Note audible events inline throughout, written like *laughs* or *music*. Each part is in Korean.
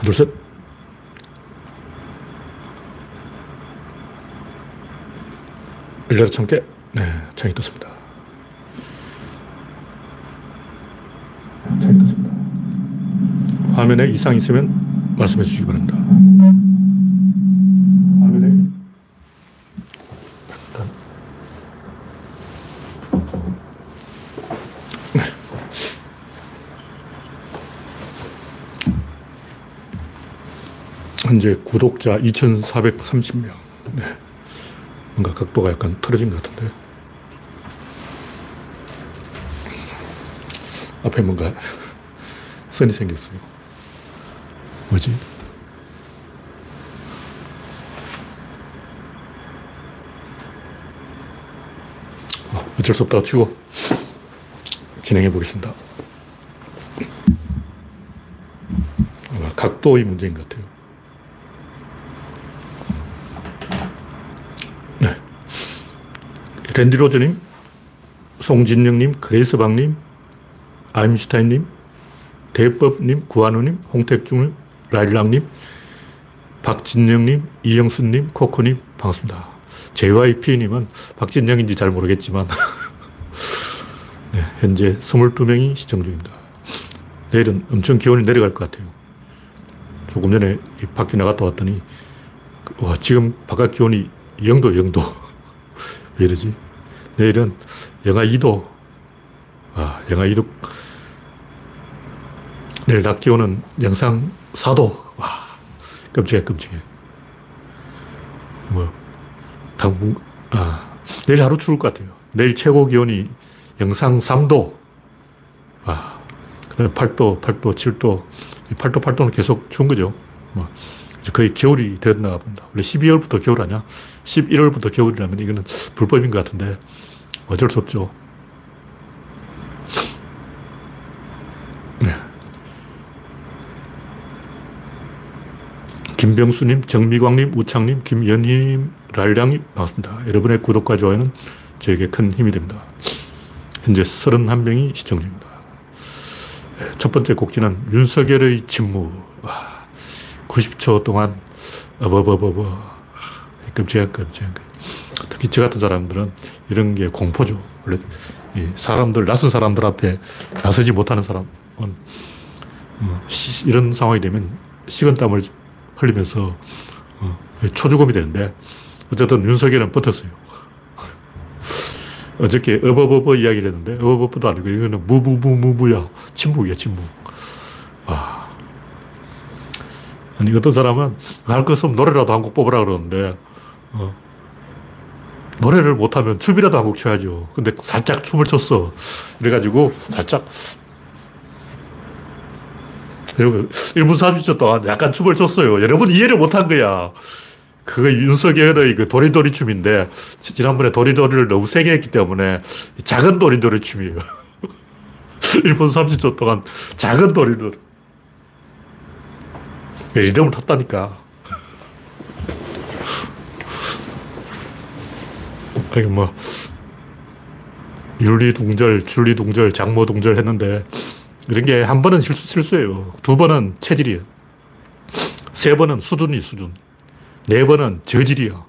하나, 둘, 셋. 열려라 참깨. 네, 창이 떴습니다. 창이 떴습니다. 화면에 이상이 있으면 말씀해 주시기 바랍니다. 화면에 약간 네. 현재 구독자 2,430명. 네. 뭔가 각도가 약간 틀어진 것 같은데. 앞에 뭔가 *laughs* 선이 생겼어요. 뭐지? 어, 어쩔 수 없다고 치고 진행해 보겠습니다. 각도의 문제인 것 같아요. 네. 랜디로즈님, 송진영님, 그레이스방님, 아임슈타인님, 대법님, 구한우님, 홍택중님, 라일락님, 박진영님, 이영수님, 코코님, 반갑습니다. JYP님은 박진영인지 잘 모르겠지만, *laughs* 네, 현재 22명이 시청 중입니다. 내일은 엄청 기온이 내려갈 것 같아요. 조금 전에 밖에 나갔다 왔더니, 와, 지금 바깥 기온이 0도, 0도. *laughs* 왜 이러지? 내일은 영하 2도. 와, 영하 2도. 내일 낮 기온은 영상 4도. 와, 끔찍해, 끔찍해. 뭐, 당분, 아, 내일 하루 추울 것 같아요. 내일 최고 기온이 영상 3도. 와, 그 다음에 8도, 8도, 7도. 8도, 8도는 계속 추운 거죠. 뭐, 거의 겨울이 되었나 본다. 원래 12월부터 겨울 아니야? 11월부터 겨울이라면 이거는 불법인 것 같은데 어쩔 수 없죠. 네. 김병수님, 정미광님, 우창님, 김연희님, 랄량님 반갑습니다. 여러분의 구독과 좋아요는 저에게 큰 힘이 됩니다. 현재 31명이 시청 중입니다. 네, 첫 번째 곡지는 윤석열의 침묵. 와, 90초 동안 어버버버버 끔찍한 끔찍한 특히 저 같은 사람들은 이런 게 공포죠. 원래 사람들, 낯선 사람들 앞에 나서지 못하는 사람은 어, 이런 상황이 되면 식은땀을 흘리면서 어, 초죽음이 되는데 어쨌든 윤석열은 버텼어요. *laughs* 어저께 어버버버 이야기를 했는데 어버버버도 아니고 이거는 무무무무무야. 침묵이야, 침묵. 와. 아니, 어떤 사람은 할 것 없으면 노래라도 한 곡 뽑으라 그러는데 어. 노래를 못하면 춤이라도 한 곡 춰야죠. 근데 살짝 춤을 췄어. 그래가지고 살짝 여러분 1분 30초 동안 약간 춤을 췄어요. 여러분 이해를 못한 거야. 그거 윤석열의 그 도리도리 춤인데 지난번에 도리도리를 너무 세게 했기 때문에 작은 도리도리 춤이에요. *laughs* 1분 30초 동안 작은 도리도리. 이름을 탔다니까. 아니 뭐 윤리둥절, 줄리둥절, 장모둥절 했는데 이런 게 한 번은 실수, 실수예요. 두 번은 체질이에요. 세 번은 수준이 수준. 네 번은 저질이야.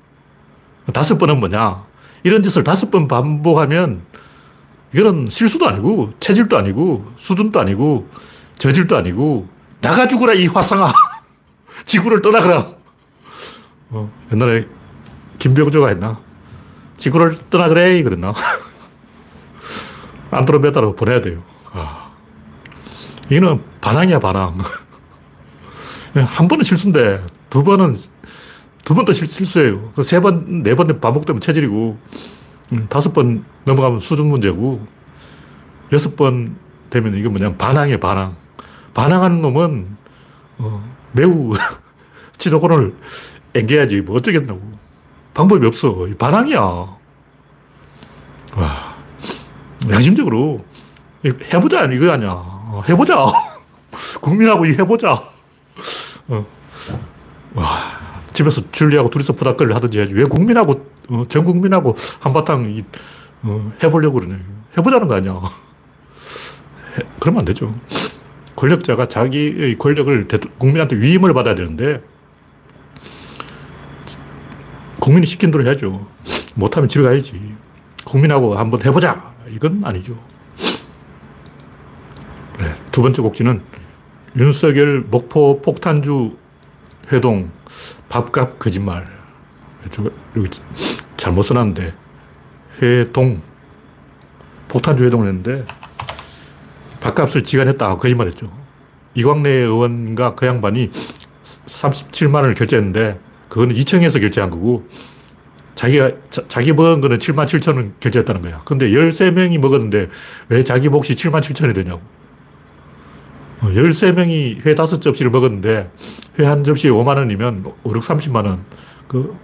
다섯 번은 뭐냐? 이런 짓을 다섯 번 반복하면 이거는 실수도 아니고 체질도 아니고 수준도 아니고 저질도 아니고 나가 죽으라 이 화상아. *laughs* 지구를 떠나거라. 어, 옛날에 김병조가 했나? 지구를 떠나 그래 그랬나? *laughs* 안드로메다로 보내야 돼요. 아. 이거는 반항이야 반항. *laughs* 한 번은 실수인데 두 번은 두 번도 실수예요. 그세 번, 네 번 반복되면 체질이고 음, 다섯 번 넘어가면 수준 문제고 여섯 번 되면 이게 뭐냐 반항이야 반항. 반항하는 놈은 어, 매우 *laughs* 지도권을 앵겨야지 뭐 어쩌겠냐고. 방법이 없어. 반항이야. 와. 양심적으로 해보자 이거 아니야. 어, 해보자. *laughs* 국민하고 해보자. 어. 와. 집에서 줄리하고 둘이서 부닥거리를 하든지 해야지. 왜 국민하고, 어, 전 국민하고 한바탕 이, 어, 해보려고 그러냐. 해보자는 거 아니야. 해, 그러면 안 되죠. 권력자가 자기의 권력을 국민한테 위임을 받아야 되는데 국민이 시킨 대로 해야죠. 못하면 집에 가야지. 국민하고 한번 해보자. 이건 아니죠. 네, 두 번째 곡지는 윤석열 목포 폭탄주 회동 밥값 거짓말. 여기 잘못 써놨는데 회동 폭탄주 회동을 했는데 밥값을 지간했다 거짓말했죠. 이광래 의원과 그 양반이 37만 원을 결제했는데 그거는 2층에서 결제한 거고 자기가 자, 기 먹은 거는 7만 7천 원 결제했다는 거야. 근데 13명이 먹었는데 왜 자기 몫이 7만 7천이 되냐고. 13명이 어, 회 5접시를 먹었는데 회 한 접시에 5만 원이면 5, 6, 30만 원. 그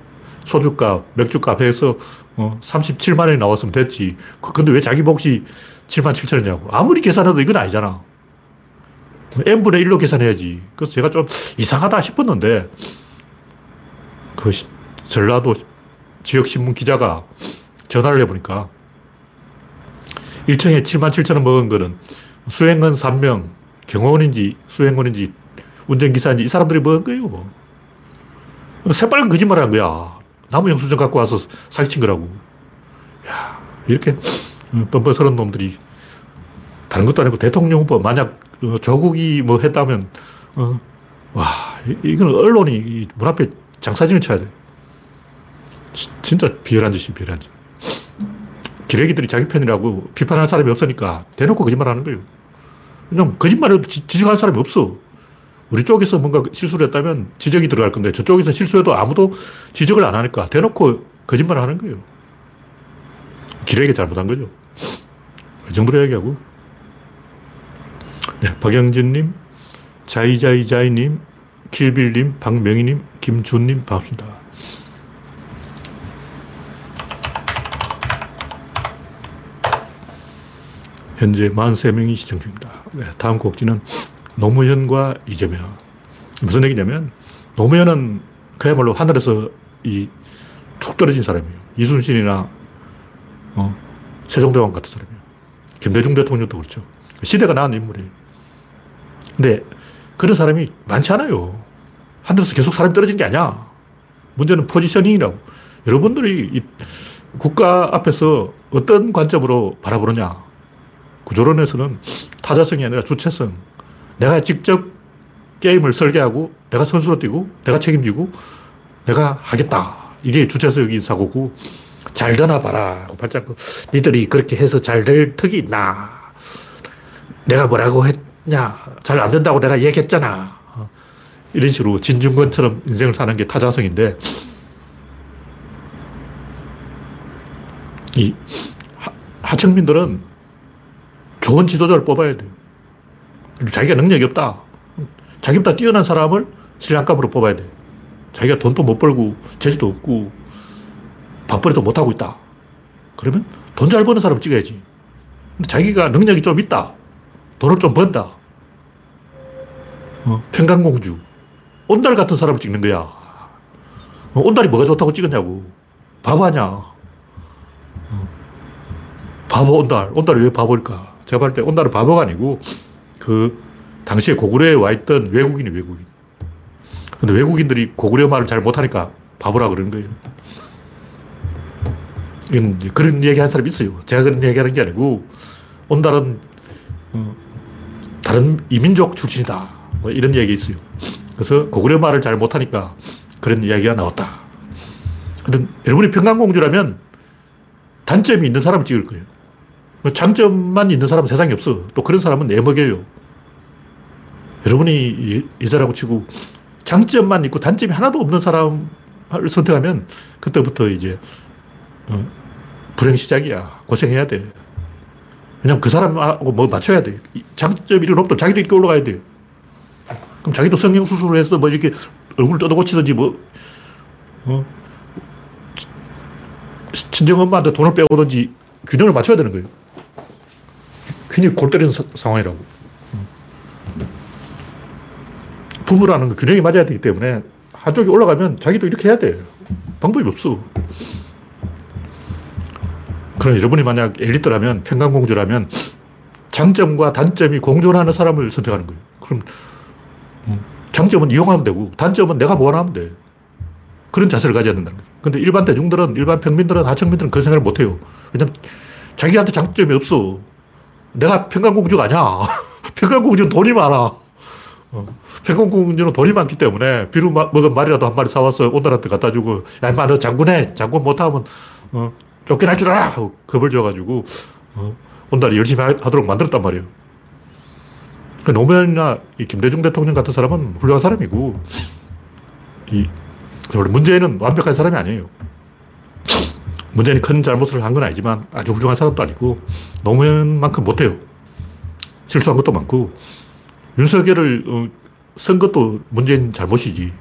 소주값, 맥주값 해서 37만 어, 원이 나왔으면 됐지. 그, 근데 왜 자기 몫이 7만 7천 원이냐고. 아무리 계산해도 이건 아니잖아. n분의 1로 계산해야지. 그래서 제가 좀 이상하다 싶었는데 그 전라도 지역 신문 기자가 전화를 해보니까 1층에 7만 7천 원 먹은 거는 수행원 3명, 경호원인지 수행원인지 운전기사인지 이 사람들이 먹은 거예요. 새빨간 거짓말 한 거야. 나무 영수증 갖고 와서 사기친 거라고. 야, 이렇게 뻔뻔스러운 놈들이 다른 것도 아니고 대통령 후보 만약 어, 조국이 뭐 했다면, 어, 와, 이건 언론이 문 앞에 장사진을 쳐야 돼. 지, 진짜 비열한 짓이 비열한 짓. 기레기들이 자기 편이라고 비판할 사람이 없으니까 대놓고 거짓말 하는 거예요. 그냥 거짓말해도 지적할 사람이 없어. 우리 쪽에서 뭔가 실수를 했다면 지적이 들어갈 건데 저쪽에서 실수해도 아무도 지적을 안 하니까 대놓고 거짓말 하는 거예요. 기레기 잘못한 거죠. 이 정도로 얘기하고. 네, 박영진님, 자이자이자이님, 킬빌님, 박명희님, 김준님, 반갑습니다. 현재 43명이 시청 중입니다. 네, 다음 곡지는 노무현과 이재명. 무슨 얘기냐면, 노무현은 그야말로 하늘에서 이 툭 떨어진 사람이에요. 이순신이나, 어, 세종대왕 같은 사람이에요. 김대중 대통령도 그렇죠. 시대가 나은 인물이에요. 근데 그런 사람이 많지 않아요. 하늘에서 계속 사람이 떨어진 게 아니야. 문제는 포지셔닝이라고. 여러분들이 국가 앞에서 어떤 관점으로 바라보느냐. 구조론에서는 타자성이 아니라 주체성. 내가 직접 게임을 설계하고 내가 선수로 뛰고 내가 책임지고 내가 하겠다. 이게 주체적인 사고고 잘 되나 봐라. 발자국 니들이 그렇게 해서 잘 될 턱이 있나. 내가 뭐라고 했냐. 잘 안 된다고 내가 얘기했잖아. 이런 식으로 진중권처럼 인생을 사는 게 타자성인데 이 하, 청민들은 좋은 지도자를 뽑아야 돼요. 자기가 능력이 없다. 자기보다 뛰어난 사람을 신랑감으로 뽑아야 돼. 자기가 돈도 못 벌고 재주도 없고 밥벌이도 못 하고 있다. 그러면 돈 잘 버는 사람 찍어야지. 자기가 능력이 좀 있다. 돈을 좀 번다. 어, 평강공주. 온달 같은 사람을 찍는 거야. 어, 온달이 뭐가 좋다고 찍었냐고. 바보. 어, 바보 온달. 온달이 왜 바보일까? 제가 볼때 온달은 바보가 아니고 그 당시에 고구려에 와 있던 외국인이 외국인. 근데 외국인들이 고구려 말을 잘 못하니까 바보라 그러는 거예요. 그런 얘기 한 사람이 있어요. 제가 그런 얘기 하는 게 아니고 온달은 어, 다른 이민족 출신이다. 뭐 이런 얘기 있어요. 그래서 고구려 말을 잘 못하니까 그런 이야기가 나왔다. 하여튼 여러분이 평강공주라면 단점이 있는 사람을 찍을 거예요. 장점만 있는 사람은 세상에 없어. 또 그런 사람은 내먹여요. 여러분이 여자라고 치고 장점만 있고 단점이 하나도 없는 사람을 선택하면 그때부터 이제 어, 불행 시작이야. 고생해야 돼. 왜냐면 그 사람하고 뭐 맞춰야 돼. 장점이 이렇게 높다. 자기도 이렇게 올라가야 돼. 그럼 자기도 성형 수술을 해서 뭐 이렇게 얼굴 뜯어고치든지 뭐, 어, 친정엄마한테 돈을 빼오든지 균형을 맞춰야 되는 거예요. 괜히 골 때리는 사, 상황이라고. 부부라는 건 균형이 맞아야 되기 때문에 한쪽이 올라가면 자기도 이렇게 해야 돼. 방법이 없어. 그럼 여러분이 만약 엘리트라면, 평강공주라면 장점과 단점이 공존하는 사람을 선택하는 거예요. 그럼 음, 장점은 이용하면 되고 단점은 내가 보완하면 돼. 그런 자세를 가져야 된다는 거죠. 근데 일반 대중들은, 일반 평민들은, 하층민들은 그 생각을 못 해요. 왜냐면 자기한테 장점이 없어. 내가 평강공주가 아니야. *laughs* 평강공주는 돈이 많아. 어. 평강공주는 돈이 많기 때문에 비루 먹은 말이라도 한 마리 사와서 오늘한테 갖다 주고, 야, 인마, 너 장군해. 장군 못하면, 어, 쫓겨날 줄 알아! 겁을 줘가지고, 어, 온달이 열심히 하도록 만들었단 말이에요. 그 노무현이나 이 김대중 대통령 같은 사람은 훌륭한 사람이고, 이, 문재인은 완벽한 사람이 아니에요. 문재인이 큰 잘못을 한 건 아니지만 아주 훌륭한 사람도 아니고, 노무현만큼 못해요. 실수한 것도 많고, 윤석열을 어, 쓴 것도 문재인 잘못이지.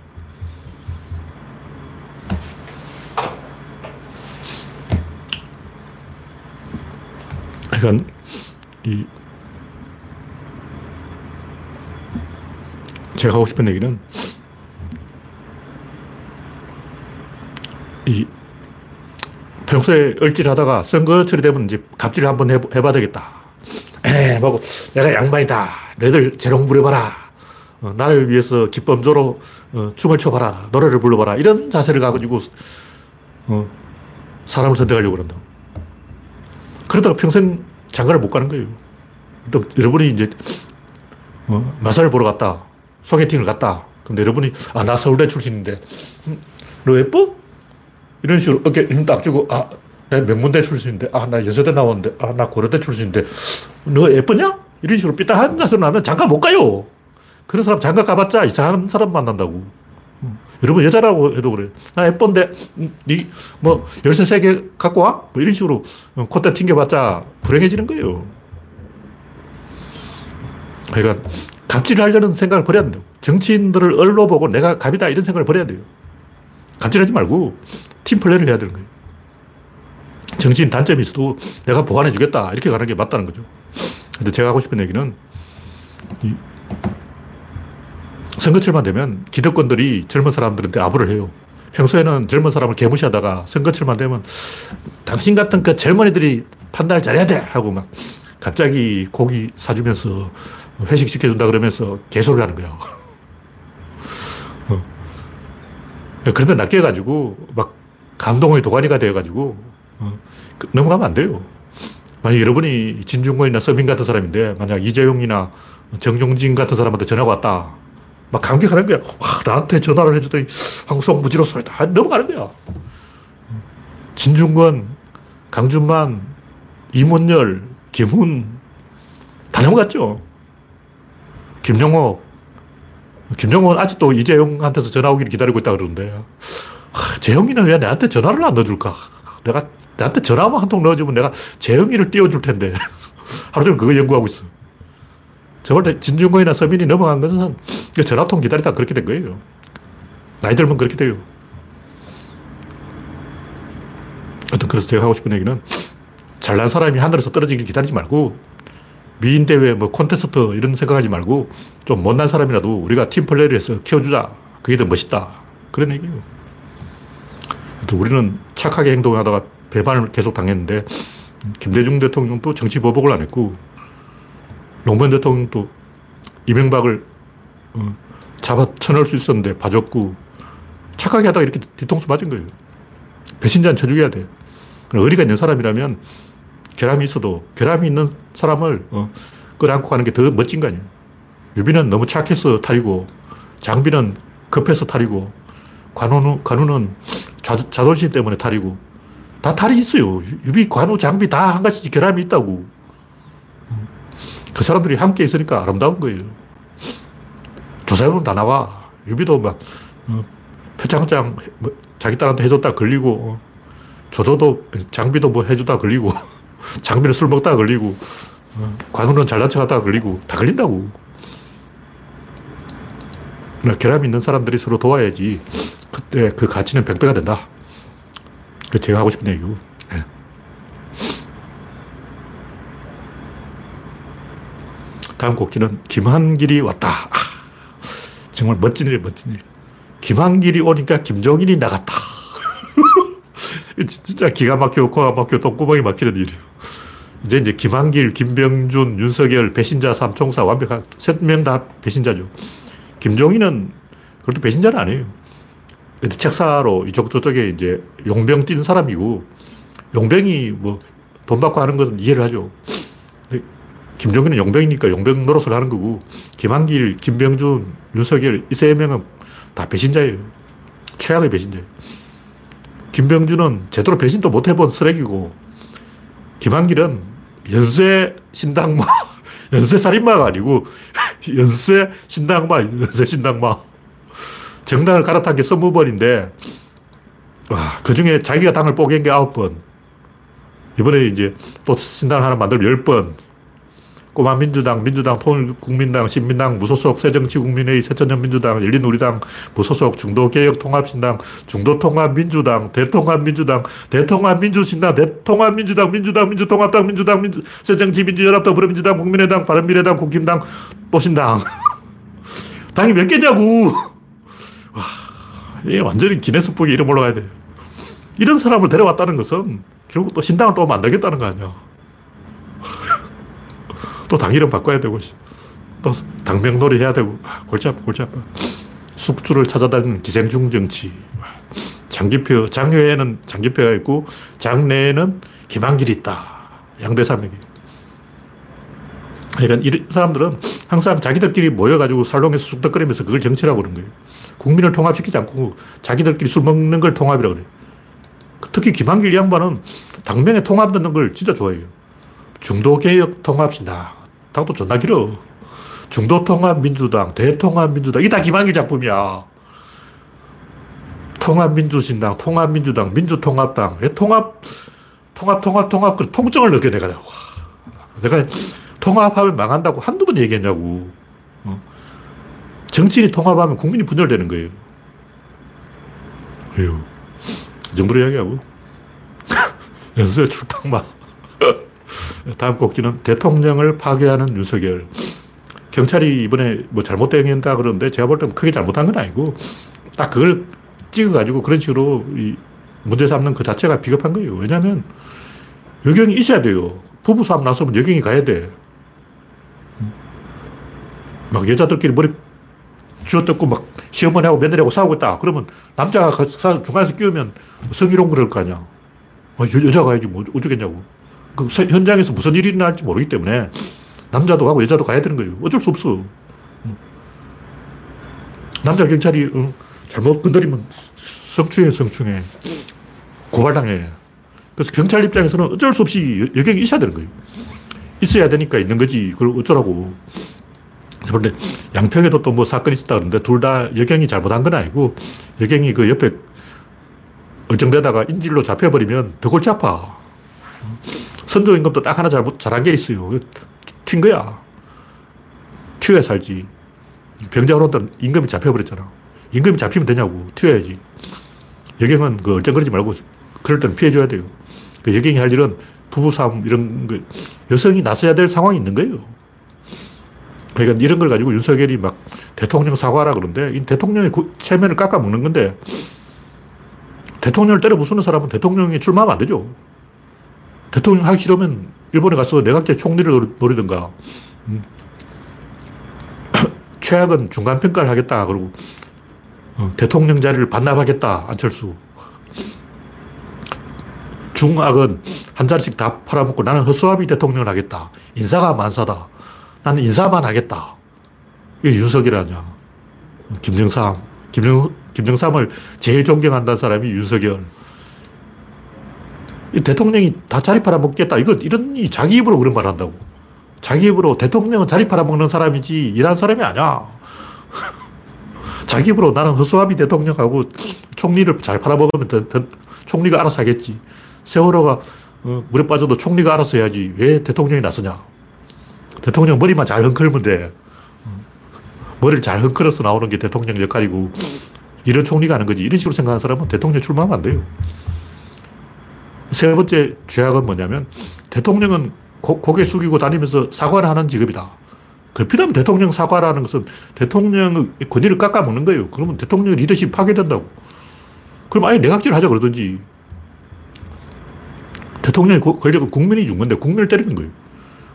그러니까 이 제가 하고 싶은 얘기는 이 평소에 얼질하다가 선거 처리되면 이제 갑질을 한번 해봐, 야 되겠다. 에, 뭐 내가 양반이다. 너희들 재롱 부려봐라. 어, 나를 위해서 기쁨조로 어, 춤을 춰봐라. 노래를 불러봐라. 이런 자세를 가지고 어, 사람을 선택하려고 그런다. 그러다가 평생 장가를 못 가는 거예요. 또 여러분이 이제 어, 마사를 보러 갔다. 소개팅을 갔다. 근데 여러분이 아, 나 서울대 출신인데 음, 너 예뻐? 이런 식으로 어깨 힘딱 주고 아, 나 명문대 출신인데 아, 나 연세대 나왔는데 아, 나 고려대 출신인데 너 예쁘냐? 이런 식으로 삐딱한 자세로 나면 장가 못 가요. 그런 사람 장가 가봤자 이상한 사람 만난다고. 음. 여러분 여자라고 해도 그래. 나 예쁜데 니뭐 열쇠 세 개 갖고 와? 뭐 이런 식으로 콧대 튕겨봤자 불행해지는 거예요. 그러니까 갑질을 하려는 생각을 버려야 된다. 정치인들을 얼로 보고 내가 갑이다 이런 생각을 버려야 돼요. 갑질하지 말고 팀플레이를 해야 되는 거예요. 정치인 단점이 있어도 내가 보완해 주겠다 이렇게 가는 게 맞다는 거죠. 근데 제가 하고 싶은 얘기는 선거철만 되면 기득권들이 젊은 사람들한테 아부를 해요. 평소에는 젊은 사람을 개무시하다가 선거철만 되면 당신 같은 그 젊은이들이 판단을 잘해야 돼! 하고 막 갑자기 고기 사주면서 회식 시켜준다 그러면서 개소를 하는 거야. *laughs* 어. 그런데 낚여가지고 막 감동의 도가니가 되어가지고 어. 그 넘어가면 안 돼요. 만약 여러분이 진중권이나 서민 같은 사람인데 만약 이재용이나 정용진 같은 사람한테 전화가 왔다. 막 감격하는 거야. 와, 나한테 전화를 해주더니 황송 무지로 소리다. 넘어가는 거야. 진중권, 강준만, 이문열, 김훈 다 넘어갔죠. 김영호. 김영호는 아직도 이재용한테서 전화 오기를 기다리고 있다 그러는데. 하, 재영이는 왜 나한테 전화를 안 넣어줄까? 내가, 나한테 전화만 한 통 넣어주면 내가 재영이를 띄워줄 텐데. *laughs* 하루 종일 그거 연구하고 있어. 저번에 진중권이나 서민이 넘어간 것은 전화통 기다리다 그렇게 된 거예요. 나이 들면 그렇게 돼요. 하여튼 그래서 제가 하고 싶은 얘기는 잘난 사람이 하늘에서 떨어지길 기다리지 말고 미인대회 뭐 콘테스트 이런 생각하지 말고 좀 못난 사람이라도 우리가 팀플레이를 해서 키워주자. 그게 더 멋있다. 그런 얘기예요. 우리는 착하게 행동하다가 배반을 계속 당했는데 김대중 대통령도 정치 보복을 안 했고 노무현 대통령도 이명박을 어, 잡아 쳐넣을 수 있었는데 봐줬고 착하게 하다가 이렇게 뒤통수 맞은 거예요. 배신자는 쳐죽여야 돼. 의리가 있는 사람이라면 결함이 있어도 결함이 있는 사람을 어, 끌어안고 가는 게 더 멋진 거 아니에요. 유비는 너무 착해서 탈이고 장비는 급해서 탈이고 관우는, 관우는 자, 자존심 때문에 탈이고 다 탈이 있어요. 유비, 관우, 장비 다 한 가지 결함이 있다고. 그 사람들이 함께 있으니까 아름다운 거예요. 조사해보면 다 나와. 유비도 막, 어, 표창장 뭐 자기 딸한테 해줬다 걸리고, 어, 조조도, 장비도 뭐 해주다 걸리고, *laughs* 장비는 술 먹다 걸리고, 어, 관우는 잘난 척 하다 걸리고, 다 걸린다고. 결함 있는 사람들이 서로 도와야지. 그때 그 가치는 100배가 된다. 그 제가 하고 싶은 얘기고. 네. 다음 곡지는 김한길이 왔다. 아, 정말 멋진 일, 멋진 일. 김한길이 오니까 김종인이 나갔다. *laughs* 진짜 기가 막히고 코가 막히고 똥구멍이 막히는 일이에요. 이제 이제 김한길, 김병준, 윤석열, 배신자 삼총사 완벽한 세 명 다 배신자죠. 김종인은 그것도 배신자는 아니에요. 책사로 이쪽 저쪽에 이제 용병 뛴 사람이고 용병이 뭐 돈 받고 하는 것은 이해를 하죠. 김종인은 용병이니까 용병 노릇을 하는 거고 김한길, 김병준, 윤석열 이 세 명은 다 배신자예요. 최악의 배신자예요. 김병준은 제대로 배신도 못 해본 쓰레기고 김한길은 연쇄 신당마 *laughs* 연쇄 살인마가 아니고 *laughs* 연쇄 신당마 연쇄 신당마 정당을 갈아탄 게 스무 번인데 와, 그 중에 자기가 당을 뽀갠 게 아홉 번 이번에 이제 또 신당 하나 만들면 열 번. 꼬마 민주당, 민주당, 통일국민당, 신민당, 무소속, 새정치국민회의, 새천년민주당, 열린우리당, 무소속, 중도개혁통합신당, 중도통합민주당, 대통합민주당, 대통합민주신당, 대통합민주당, 민주당, 민주통합당, 민주당, 민주, 새정치민주연합, 더불어민주당, 국민의당, 바른미래당, 국힘당, 또 신당. *laughs* 당이 몇 개냐고! 와, 이게 완전히 기네스북에 이름 올라가야 돼. 이런 사람을 데려왔다는 것은 결국 또 신당을 또 만들겠다는 거 아니야. 또 당 이름 바꿔야 되고, 또 당명놀이 해야 되고, 아, 골치 아파, 골치 아파. 숙주를 찾아다니는 기생충 정치. 장기표, 장외에는 장기표가 있고, 장내에는 김한길이 있다. 양대산맥이. 그러니까 이 사람들은 항상 자기들끼리 모여가지고 살롱에서 쑥덕거리면서 그걸 정치라고 그런 거예요. 국민을 통합시키지 않고 자기들끼리 술 먹는 걸 통합이라고 그래요. 특히 김한길 양반은 당명에 통합 넣는 걸 진짜 좋아해요. 중도개혁 통합신당. 당도 존나 길어. 중도통합민주당, 대통합민주당. 이게 다 김한길 작품이야. 통합민주신당, 통합민주당, 민주통합당. 통합, 통합, 통합, 통합. 그 통증을 느껴, 내가. 와. 내가 통합하면 망한다고 한두 번 얘기했냐고. 어? 정치인이 통합하면 국민이 분열되는 거예요. 에휴. 이 정도로 이야기하고. *laughs* 연수의 출당마. *laughs* 다음 꼭지는 대통령을 파괴하는 윤석열. 경찰이 이번에 뭐 잘못 대응했다 그러는데 제가 볼 때는 크게 잘못한 건 아니고 딱 그걸 찍어가지고 그런 식으로 이 문제 삼는 그 자체가 비겁한 거예요. 왜냐하면 여경이 있어야 돼요. 부부싸움 나서면 여경이 가야 돼. 막 여자들끼리 머리 쥐어뜯고 막 시어머니하고 며느리하고 싸우고 있다. 그러면 남자가 중간에서 끼우면 성희롱 그럴 거 아니야. 어, 여, 자가 가야지 뭐 어쩌겠냐고. 그 현장에서 무슨 일이 일어날지 모르기 때문에 남자도 가고 여자도 가야 되는 거예요. 어쩔 수 없어. 남자 경찰이 어, 잘못 건드리면 성추행, 성추행. 고발당해. 그래서 경찰 입장에서는 어쩔 수 없이 여경이 있어야 되는 거예요. 있어야 되니까 있는 거지. 그걸 어쩌라고. 그런데 양평에도 또 뭐 사건이 있었다 그러는데 둘 다 여경이 잘못한 건 아니고 여경이 그 옆에 얼쩡대다가 인질로 잡혀버리면 더 골치 아파. 선조 임금도 딱 하나 잘못, 잘한 게 있어요. 튄 거야. 튀어야 살지. 병자호로 온 임금이 잡혀버렸잖아. 임금이 잡히면 되냐고. 튀어야지. 여경은 그 얼쩡거리지 말고 그럴 때는 피해줘야 돼요. 그 여경이 할 일은 부부싸움 이런 거 여성이 나서야 될 상황이 있는 거예요. 그러니까 이런 걸 가지고 윤석열이 막 대통령 사과라 그러는데 이 대통령의 체면을 깎아 먹는 건데 대통령을 때려 부수는 사람은 대통령이 출마하면 안 되죠. 대통령 하기 싫으면 일본에 가서 내각제 총리를 노리든가. 음. *coughs* 최악은 중간평가를 하겠다. 그리고 어, 대통령 자리를 반납하겠다. 안철수. 중악은 한 자리씩 다 팔아먹고 나는 허수아비 대통령을 하겠다. 인사가 만사다. 나는 인사만 하겠다. 이게 아니야. 김정삼. 김정, 김정삼을 제일 존경한다는 사람이 윤석열. 이 대통령이 다 자리 팔아먹겠다. 이거, 이런, 자기 입으로 그런 말 한다고. 자기 입으로 대통령은 자리 팔아먹는 사람이지 일한 사람이 아니야. *laughs* 자기 입으로 나는 허수아비 대통령하고 총리를 잘 팔아먹으면 대, 대, 총리가 알아서 하겠지. 세월호가 어, 물에 빠져도 총리가 알아서 해야지. 왜 대통령이 나서냐. 대통령 머리만 잘 흔들면 돼. 머리를 잘 흔들어서 나오는 게 대통령 역할이고, 이런 총리가 하는 거지. 이런 식으로 생각하는 사람은 대통령 출마하면 안 돼요. 세 번째 죄악은 뭐냐면, 대통령은 고, 개 숙이고 다니면서 사과를 하는 직업이다. 그필요하면 대통령 사과라는 것은 대통령의 권위를 깎아먹는 거예요. 그러면 대통령 리더십 파괴된다고. 그럼 아예 내각질 하자 그러든지. 대통령의 권력은 국민이 준 건데 국민을 때리는 거예요.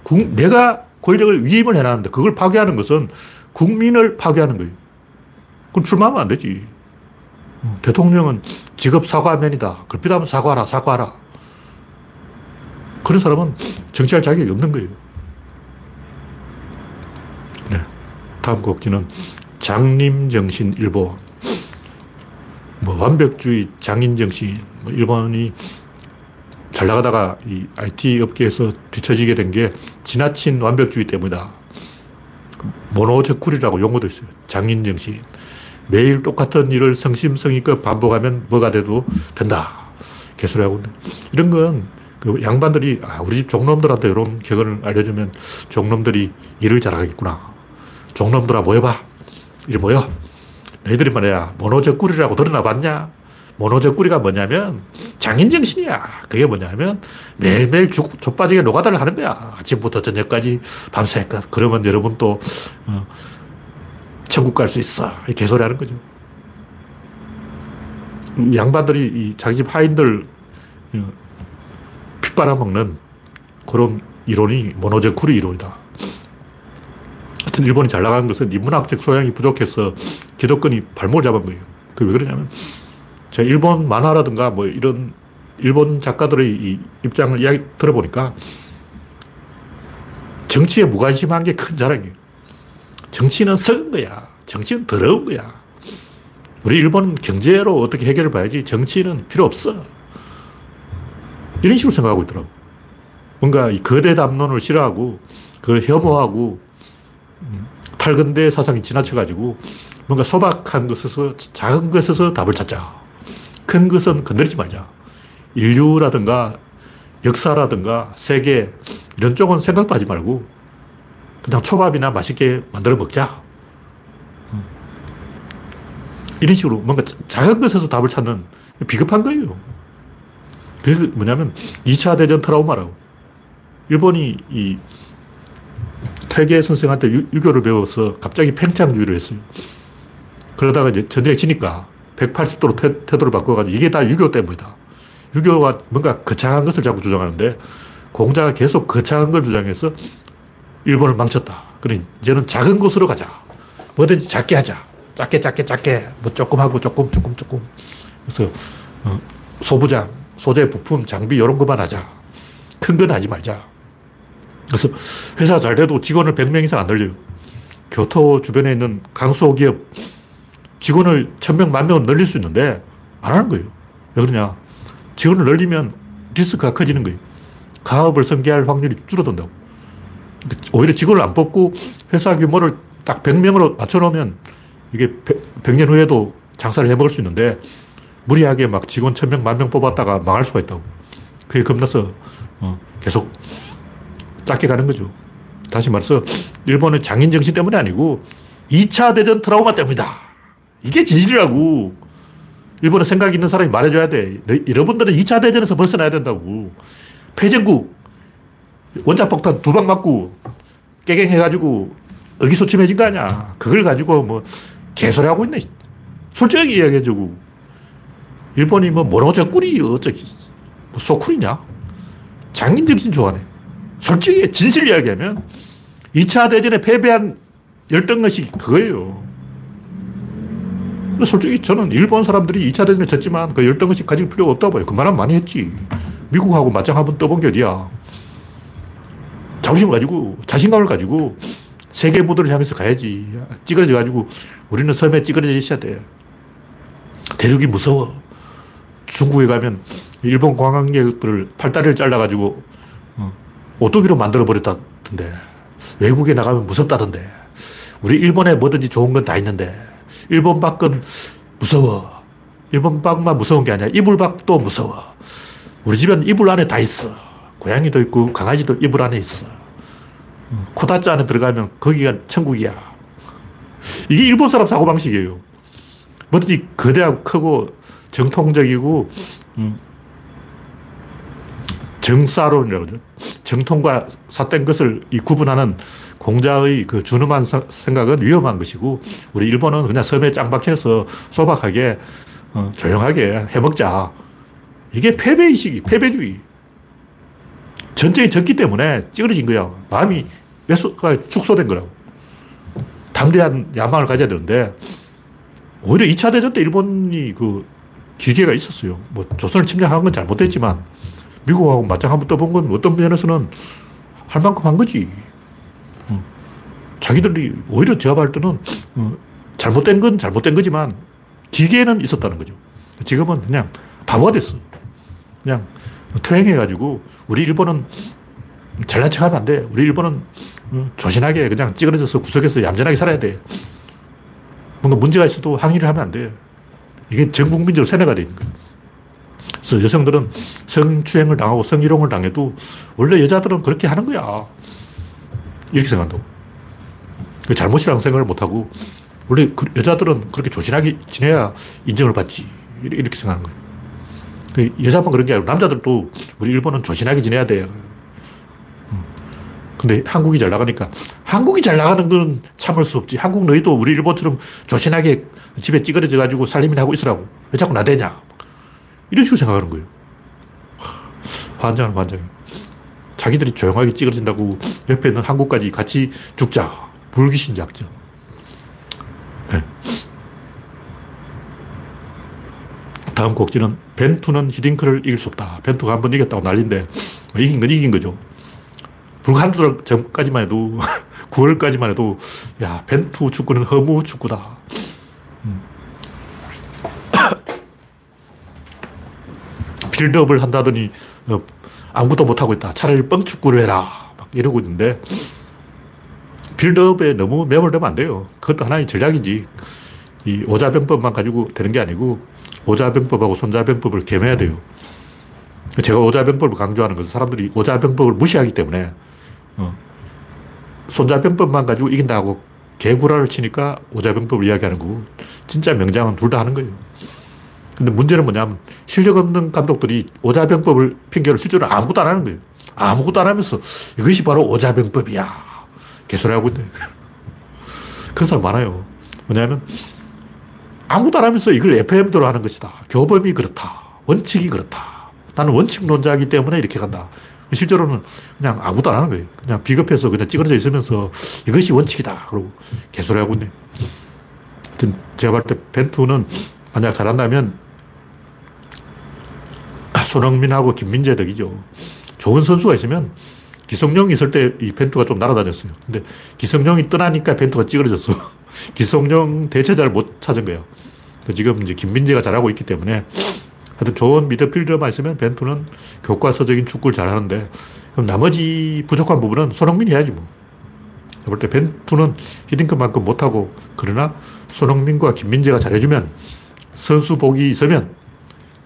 국, 내가 권력을 위임을 해놨는데 그걸 파괴하는 것은 국민을 파괴하는 거예요. 그럼 출마하면 안 되지. 대통령은 직업 사과면이다. 그걸 필요하면 사과하라, 사과하라. 그런 사람은 정치할 자격이 없는 거예요. 네. 다음 곡지는 장림정신 일본. 뭐 완벽주의 장인정신. 뭐 일본이 잘 나가다가 이 IT 업계에서 뒤처지게 된 게 지나친 완벽주의 때문이다. 모노적 쿨이라고 용어도 있어요. 장인정신. 매일 똑같은 일을 성심성의껏 반복하면 뭐가 돼도 된다. 개소리하고 이런 건 그 양반들이 아, 우리 집 종놈들한테 이런 격언을 알려주면 종놈들이 일을 잘하겠구나. 종놈들아 모여봐. 이리 모여. 너희들이 말이야 모노적 꿀이라고 들어나 봤냐? 모노적 꿀이가 뭐냐면 장인정신이야. 그게 뭐냐면 매일매일 족바지게 노가다를 하는 거야. 아침부터 저녁까지 밤새까. 그러면 여러분 또 어, 천국 갈 수 있어. 개소리 하는 거죠. 양반들이 이 자기 집 하인들 어, 핏바람 먹는 그런 이론이 모노적 쿠리 이론이다. 하여튼 일본이 잘 나간 것은 인문학적 소양이 부족해서 기독권이 발목을 잡은 거예요. 그왜 그러냐면 제가 일본 만화라든가 뭐 이런 일본 작가들의 입장을 이야기 들어보니까 정치에 무관심한 게 큰 자랑이에요. 정치는 썩은 거야. 정치는 더러운 거야. 우리 일본은 경제로 어떻게 해결을 봐야지 정치는 필요 없어. 이런 식으로 생각하고 있더라고. 뭔가 이 거대 담론을 싫어하고 그걸 혐오하고 음, 탈근대 사상이 지나쳐가지고 뭔가 소박한 것에서 작은 것에서 답을 찾자. 큰 것은 건드리지 말자. 인류라든가 역사라든가 세계 이런 쪽은 생각도 하지 말고 그냥 초밥이나 맛있게 만들어 먹자. 이런 식으로 뭔가 작은 것에서 답을 찾는 비겁한 거예요. 그게 뭐냐면 2차 대전 트라우마라고. 일본이 이 퇴계 선생한테 유, 교를 배워서 갑자기 팽창주의를 했어요. 그러다가 이제 전쟁에 지니까 180도로 태, 태도를 바꿔가지고 이게 다 유교 때문이다. 유교가 뭔가 거창한 것을 자꾸 주장하는데 공자가 계속 거창한 걸 주장해서 일본을 망쳤다. 그러니 이제는 작은 곳으로 가자. 뭐든지 작게 하자. 작게, 작게, 작게. 뭐 조금 하고 조금, 조금, 조금. 그래서 어, 소부장, 소재, 부품, 장비 이런 것만 하자. 큰 건 하지 말자. 그래서 회사 잘 돼도 직원을 100명 이상 안 늘려요. 교토 주변에 있는 강소기업 직원을 1000명, 만명을 늘릴 수 있는데 안 하는 거예요. 왜 그러냐. 직원을 늘리면 리스크가 커지는 거예요. 가업을 성계할 확률이 줄어든다고. 오히려 직원을 안 뽑고 회사 규모를 딱 100명으로 맞춰놓으면 이게 100 년 후에도 장사를 해 먹을 수 있는데 무리하게 막 직원 1000명, 만 명 뽑았다가 망할 수가 있다고. 그게 겁나서 어, 계속 작게 가는 거죠. 다시 말해서 일본의 장인 정신 때문이 아니고 2차 대전 트라우마 때문이다. 이게 진실이라고. 일본에 생각 있는 사람이 말해줘야 돼. 여러분들은 2차 대전에서 벗어나야 된다고. 패전국, 원자폭탄 두 방 맞고 깨갱해가지고 의기소침해진 거 아니야. 그걸 가지고 뭐 개소리 하고 있네. 솔직하게 이야기해주고. 일본이 뭐 모노저 꿀이 어쩌기. 뭐 소쿨이냐? 장인 정신 좋아하네. 솔직히 진실 이야기하면 2차 대전에 패배한 열등 것이 그거예요. 솔직히 저는 일본 사람들이 2차 대전에 졌지만 그 열등 것이 가질 필요가 없다고 봐요. 그만하면 많이 했지. 미국하고 맞짱 한번 떠본 게 어디야. 자부심을 가지고, 자신감을 가지고 세계 무대를 향해서 가야지. 찌그러져 가지고 우리는 섬에 찌그러져 있어야 돼. 대륙이 무서워. 중국에 가면 일본 관광객들을 팔다리를 잘라가지고 어, 오토기로 만들어 버렸다던데. 외국에 나가면 무섭다던데. 우리 일본에 뭐든지 좋은 건 다 있는데 일본 밖은 무서워. 일본 밖만 무서운 게 아니야. 이불 밖도 무서워. 우리 집엔 이불 안에 다 있어. 고양이도 있고 강아지도 이불 안에 있어. 코다짜 안에 들어가면 거기가 천국이야. 이게 일본 사람 사고방식이에요. 뭐든지 거대하고 크고 정통적이고, 음, 정사론이라고 하죠. 정통과 삿된 것을 이 구분하는 공자의 그 준엄한 생각은 위험한 것이고, 우리 일본은 그냥 섬에 짱박혀서 소박하게, 어, 조용하게 해먹자. 이게 패배의식이, 패배주의. 전쟁이 졌기 때문에 찌그러진 거야. 마음이 왜소가 축소된 거라고. 담대한 야망을 가져야 되는데, 오히려 2차 대전 때 일본이 그 기계가 있었어요. 뭐 조선을 침략한 건 잘못됐지만, 미국하고 맞짱 한번 떠본 건 어떤 면에서는 할 만큼 한 거지. 어. 자기들이 오히려 제가 볼 때는 어, 잘못된 건 잘못된 거지만 기계는 있었다는 거죠. 지금은 그냥 바보가 됐어. 그냥 퇴행해가지고 우리 일본은 잘난 척 하면 안 돼. 우리 일본은 어, 조신하게 그냥 찌그러져서 구석에서 얌전하게 살아야 돼. 뭔가 문제가 있어도 항의를 하면 안 돼. 이게 전 국민적으로 세뇌가 돼 있는 거야. 그래서 여성들은 성추행을 당하고 성희롱을 당해도 원래 여자들은 그렇게 하는 거야. 이렇게 생각한다고. 그 잘못이라는 생각을 못하고 원래 그 여자들은 그렇게 조신하게 지내야 인정을 받지. 이렇게 생각하는 거예요. 그 여자만 그런 게 아니고 남자들도 우리 일본은 조신하게 지내야 돼. 음. 근데 한국이 잘 나가니까 한국이 잘 나가는 건 참을 수 없지. 한국 너희도 우리 일본처럼 조신하게 집에 찌그러져 가지고 살림이나 하고 있으라고. 왜 자꾸 나대냐. 이런 식으로 생각하는 거예요. 환장은 환장이. 자기들이 조용하게 찌그러진다고 옆에 있는 한국까지 같이 죽자. 불기신 작전. 네. 다음 곡지는 벤투는 히딩크를 이길 수 없다. 벤투가 한 번 이겼다고 난리인데 뭐 이긴 건 이긴 거죠. 불과 한 달 전까지만 해도 *laughs* 9월까지만 해도 야 벤투 축구는 허무 축구다. 음. *coughs* 빌드업을 한다더니 어, 아무것도 못하고 있다. 차라리 뻥축구를 해라. 막 이러고 있는데 빌드업에 너무 매몰되면 안 돼요. 그것도 하나의 전략이지. 이 오자병법만 가지고 되는 게 아니고 오자병법하고 손자병법을 겸해야 돼요. 제가 오자병법을 강조하는 것은 사람들이 오자병법을 무시하기 때문에 어, 손자병법만 가지고 이긴다고 개구라를 치니까 오자병법을 이야기하는 거고 진짜 명장은 둘 다 하는 거예요. 근데 문제는 뭐냐면 실력 없는 감독들이 오자병법을 핑계로 실제로 아무것도 안 하는 거예요. 아무것도 안 하면서 이것이 바로 오자병법이야. 개소리하고 있네. *laughs* 그런 사람 많아요. 뭐냐면 아무것도 안 하면서 이걸 FM대로 하는 것이다. 교범이 그렇다. 원칙이 그렇다. 나는 원칙론자이기 때문에 이렇게 간다. 실제로는 그냥 아무것도 안 하는 거예요. 그냥 비겁해서 그냥 찌그러져 있으면서 이것이 원칙이다. 그러고 개소리 하고 있네. 하여튼 제가 볼 때 벤투는 만약 잘한다면 손흥민하고 김민재 덕이죠. 좋은 선수가 있으면 기성용이 있을 때 이 벤투가 좀 날아다녔어요. 근데 기성용이 떠나니까 벤투가 찌그러졌어. *laughs* 기성용 대체자를 못 찾은 거예요. 지금 이제 김민재가 잘하고 있기 때문에 하여튼 좋은 미드필더만 있으면 벤투는 교과서적인 축구를 잘하는데 그럼 나머지 부족한 부분은 손흥민이 해야지 뭐. 볼 때 벤투는 히딩크만큼 못하고 그러나 손흥민과 김민재가 잘해주면 선수복이 있으면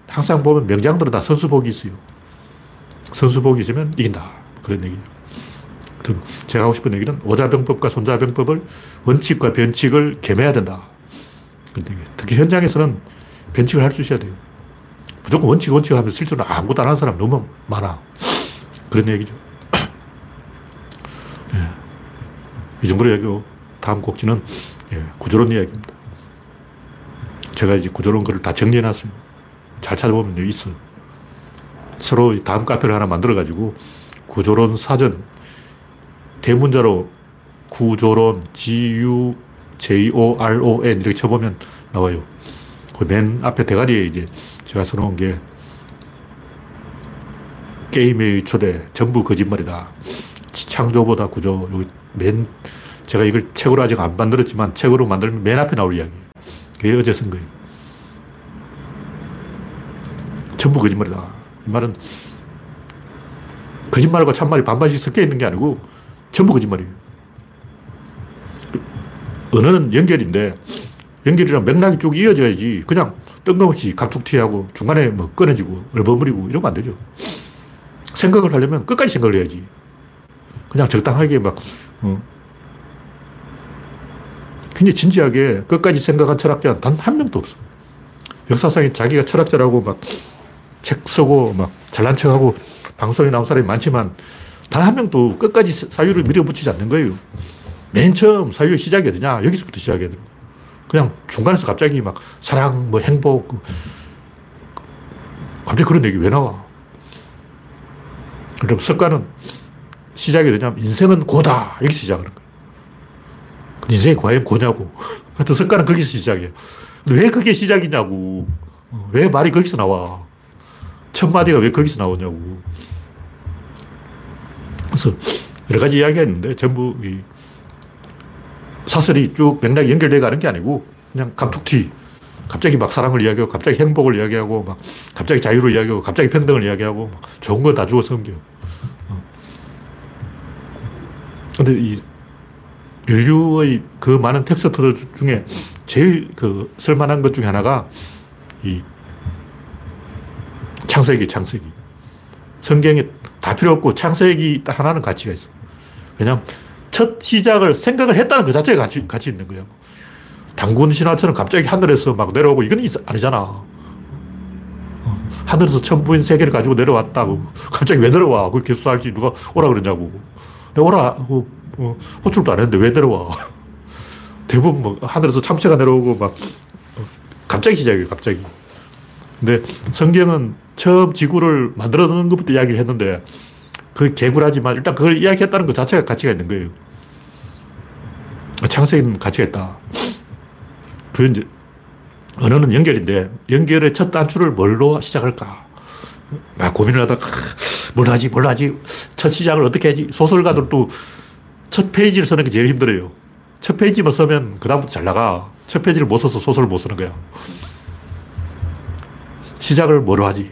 항상 보면 명장들은 다 선수복이 있어요. 선수복이 있으면 이긴다. 그런 얘기예요. 제가 하고 싶은 얘기는 오자병법과 손자병법을 원칙과 변칙을 겸해야 된다. 특히 현장에서는 변칙을 할 수 있어야 돼요. 무조건 원칙, 원칙 하면 실제로 아무것도 안 하는 사람 너무 많아. 그런 얘기죠. *clears throat* 예. 이 정도로 얘기고, 다음 곡지는 예, 구조론 이야기입니다. 제가 이제 구조론 글을 다 정리해 놨어요. 잘 찾아보면 여기 있어. 서로 다음 카페를 하나 만들어가지고 구조론 사전, 대문자로 구조론, G-U, J-O-R-O-N 이렇게 쳐보면 나와요. 그 맨 앞에 대가리에 이제 제가 써놓은 게 게임의 초대, 전부 거짓말이다. 창조보다 구조, 여기 맨, 제가 이걸 책으로 아직 안 만들었지만 책으로 만들면 맨 앞에 나올 이야기. 그게 어제 쓴 거예요. 전부 거짓말이다. 이 말은 거짓말과 참말이 반반씩 섞여 있는 게 아니고 전부 거짓말이에요. 언어는 연결인데 연결이랑 맥락이 쭉 이어져야지 그냥 뜬금없이 갑툭튀하고 중간에 뭐 끊어지고 얼버무리고 이러면 안 되죠. 생각을 하려면 끝까지 생각을 해야지. 그냥 적당하게 막 어. 굉장히 진지하게 끝까지 생각한 철학자 단한 명도 없어. 역사상에 자기가 철학자라고 막 책 쓰고 막 잘난 척하고 방송에 나온 사람이 많지만 단 한 명도 끝까지 사유를 밀어붙이지 않는 거예요. 맨 처음 사유의 시작이 어디냐? 여기서부터 시작해야 돼요. 그냥 중간에서 갑자기 막 사랑, 뭐 행복, 갑자기 그런 얘기 왜 나와? 그럼 석가는 시작이 되냐면 인생은 고다. 이렇게 시작하는 거예요. 인생이 과연 고냐고. *laughs* 하여튼 석가는 거기서 시작이에요. 왜 그게 시작이냐고. 왜 말이 거기서 나와. 첫 마디가 왜 거기서 나오냐고. 그래서 여러 가지 이야기가 있는데 전부 이 사설이 쭉 맥락이 연결되어 가는 게 아니고 그냥 감툭튀. 갑자기 막 사랑을 이야기하고 갑자기 행복을 이야기하고 막 갑자기 자유를 이야기하고 갑자기 평등을 이야기하고 좋은 거 다 주고 섬겨. 어. 근데 이 인류의 그 많은 텍스트들 중에 제일 그 쓸만한 것 중에 하나가 이 창세기, 창세기. 성경에 다 필요 없고 창세기 딱 하나는 가치가 있어. 왜냐하면 첫 시작을 생각을 했다는 그 자체가 가치, 가치 있는 거야. 당군 신화처럼 갑자기 하늘에서 막 내려오고 이건 아니잖아. 어, 하늘에서 천부인 세계를 가지고 내려왔다고. 갑자기 왜 내려와? 그걸 개수할지 누가 오라 그러냐고. 오라 하고 어, 호출도 안 했는데 왜 내려와? *laughs* 대부분 뭐 하늘에서 참새가 내려오고 막 어, 갑자기 시작이에요, 갑자기. 근데 성경은 처음 지구를 만들어 놓는 것부터 이야기를 했는데 그 개굴하지만 일단 그걸 이야기했다는 것 자체가 가치가 있는 거예요. 창세기는 가치가 있다. 그 이제 언어는 연결인데 연결의 첫 단추를 뭘로 시작할까? 막 고민을 하다가 뭘 하지, 뭘 하지, 첫 시작을 어떻게 하지? 소설가들도 첫 페이지를 쓰는 게 제일 힘들어요. 첫 페이지만 쓰면 그다음부터 잘 나가. 첫 페이지를 못 써서 소설을 못 쓰는 거야. 시작을 뭐로 하지?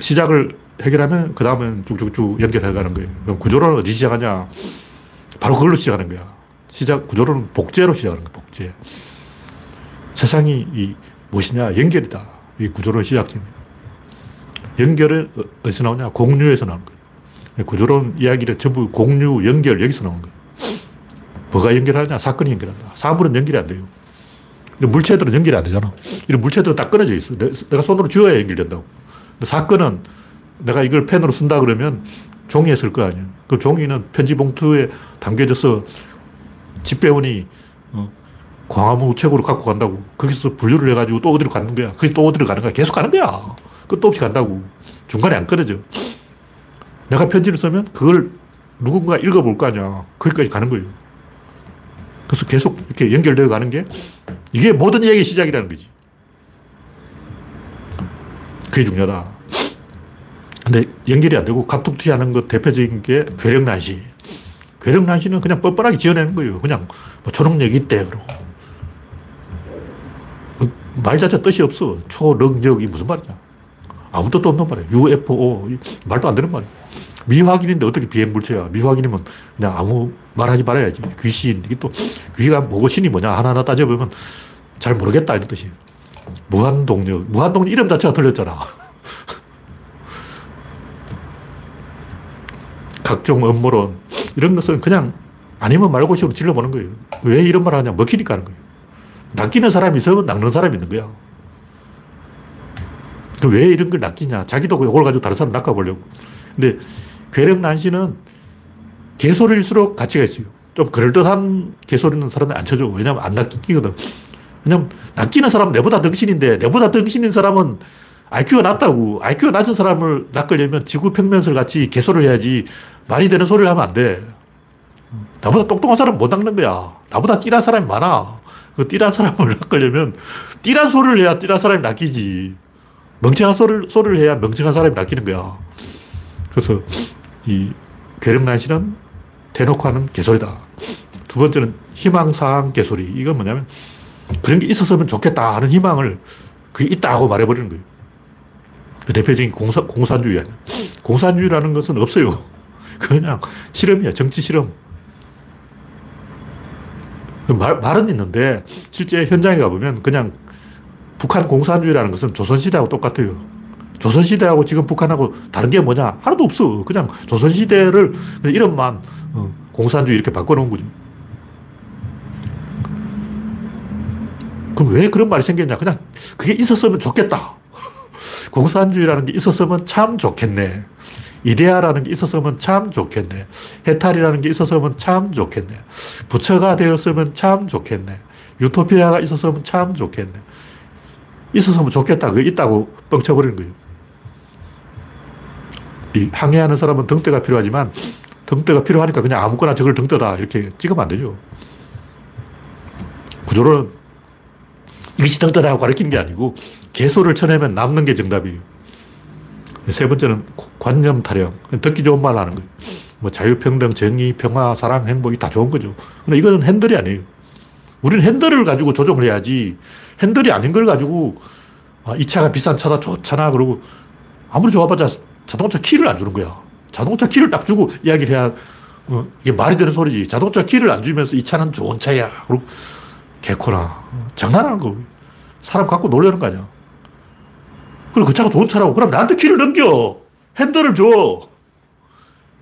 시작을 해결하면 그 다음은 쭉쭉쭉 연결해 가는 거예요. 그럼 구조론은 어디 시작하냐? 바로 그걸로 시작하는 거야. 시작, 구조론은 복제로 시작하는 거야, 복제. 세상이 이 무엇이냐? 연결이다. 이 구조론 시작점이에요. 연결은 어, 어디서 나오냐? 공유에서 나오는 거예요. 구조론 이야기를 전부 공유, 연결, 여기서 나오는 거예요. 뭐가 연결하냐? 사건이 연결한다. 사물은 연결이 안 돼요. 물체들은 연결이 안 되잖아. 이런 물체들은 딱 끊어져 있어. 내가 손으로 쥐어야 연결된다고. 사건은 내가 이걸 펜으로 쓴다 그러면 종이에 쓸 거 아니야. 그 종이는 편지 봉투에 담겨져서 집배원이 어, 광화문 우체국으로 갖고 간다고. 거기서 분류를 해가지고 또 어디로 가는 거야. 거기 또 어디로 가는 거야. 계속 가는 거야. 끝도 없이 간다고. 중간에 안 끊어져. 내가 편지를 쓰면 그걸 누군가 읽어볼 거 아니야. 거기까지 가는 거예요. 그래서 계속 이렇게 연결되어 가는 게 이게 모든 이야기의 시작이라는 거지. 그게 중요하다. 근데 연결이 안 되고 갑툭튀 하는 것 대표적인 게 괴력난시. 괴력난시는 그냥 뻔뻔하게 지어내는 거예요. 그냥 뭐 초능력이 있대, 그러고. 말 자체 뜻이 없어. 초능력이 무슨 말이냐. 아무 뜻도 없는 말이야. UFO. 말도 안 되는 말이야. 미확인인데 어떻게 비행물체야. 미확인이면 그냥 아무 말하지 말아야지. 귀신. 이게 또 귀가 뭐고 신이 뭐냐. 하나하나 따져보면 잘 모르겠다. 이런 뜻이에요. 무한동력. 무한동력 이름 자체가 틀렸잖아. 각종 음모론. 이런 것은 그냥 아니면 말고식으로 질러보는 거예요. 왜 이런 말 하냐. 먹히니까 하는 거예요. 낚이는 사람이 있으면 낚는 사람이 있는 거야. 왜 이런 걸 낚이냐. 자기도 그걸 가지고 다른 사람 낚아보려고. 근데 괴력 난시는 개소리일수록 가치가 있어요. 좀 그럴듯한 개소리는 사람이 안 쳐줘. 왜냐면 안 낚이거든. 왜냐면 낚이는 사람은 내보다 덩신인데 내보다 덩신인 사람은 IQ가 낮다고. IQ가 낮은 사람을 낚으려면 지구 평면설 같이 개소를 해야지 말이 되는 소리를 하면 안 돼. 나보다 똑똑한 사람 못 낚는 거야. 나보다 띠란 사람이 많아. 그 띠란 사람을 *laughs* 낚으려면 띠란 소리를 해야 띠란 사람이 낚이지. 멍청한 소리를, 소리를 해야 멍청한 사람이 낚이는 거야. 그래서 이 괴력난시는 대놓고 하는 개소리다. 두 번째는 희망사항 개소리. 이건 뭐냐면 그런 게 있었으면 좋겠다 하는 희망을 그게 있다고 말해버리는 거예요. 그 대표적인 공사, 공산주의 아니야. 공산주의라는 것은 없어요. 그냥 실험이야. 정치 실험. 그 말, 말은 있는데 실제 현장에 가보면 그냥 북한 공산주의라는 것은 조선시대하고 똑같아요. 조선시대하고 지금 북한하고 다른 게 뭐냐? 하나도 없어. 그냥 조선시대를 이름만 어, 공산주의 이렇게 바꿔놓은 거죠. 그럼 왜 그런 말이 생겼냐? 그냥 그게 있었으면 좋겠다. *laughs* 공산주의라는 게 있었으면 참 좋겠네. 이데아라는 게 있었으면 참 좋겠네. 해탈이라는 게 있었으면 참 좋겠네. 부처가 되었으면 참 좋겠네. 유토피아가 있었으면 참 좋겠네. 있었으면 좋겠다. 그게 있다고 뻥쳐버리는 거예요. 이 항해하는 사람은 등대가 필요하지만 등대가 필요하니까 그냥 아무거나 저걸 등대다 이렇게 찍으면 안 되죠. 구조론 이것이 등대다고 가르치는 게 아니고 개소를 쳐내면 남는 게 정답이에요. 세 번째는 관념 타령. 듣기 좋은 말 하는 거예요. 뭐 자유평등, 정의, 평화, 사랑, 행복이 다 좋은 거죠. 근데 이거는 핸들이 아니에요. 우리는 핸들을 가지고 조종을 해야지 핸들이 아닌 걸 가지고 아, 이 차가 비싼 차다 좋잖아. 그러고 아무리 좋아봤자 자동차 키를 안 주는 거야. 자동차 키를 딱 주고 이야기를 해야 어, 이게 말이 되는 소리지. 자동차 키를 안 주면서 이 차는 좋은 차야. 그리고 개코나. 장난하는 거. 사람 갖고 놀려는 거 아니야. 그리고 그 차가 좋은 차라고. 그럼 나한테 키를 넘겨. 핸들을 줘.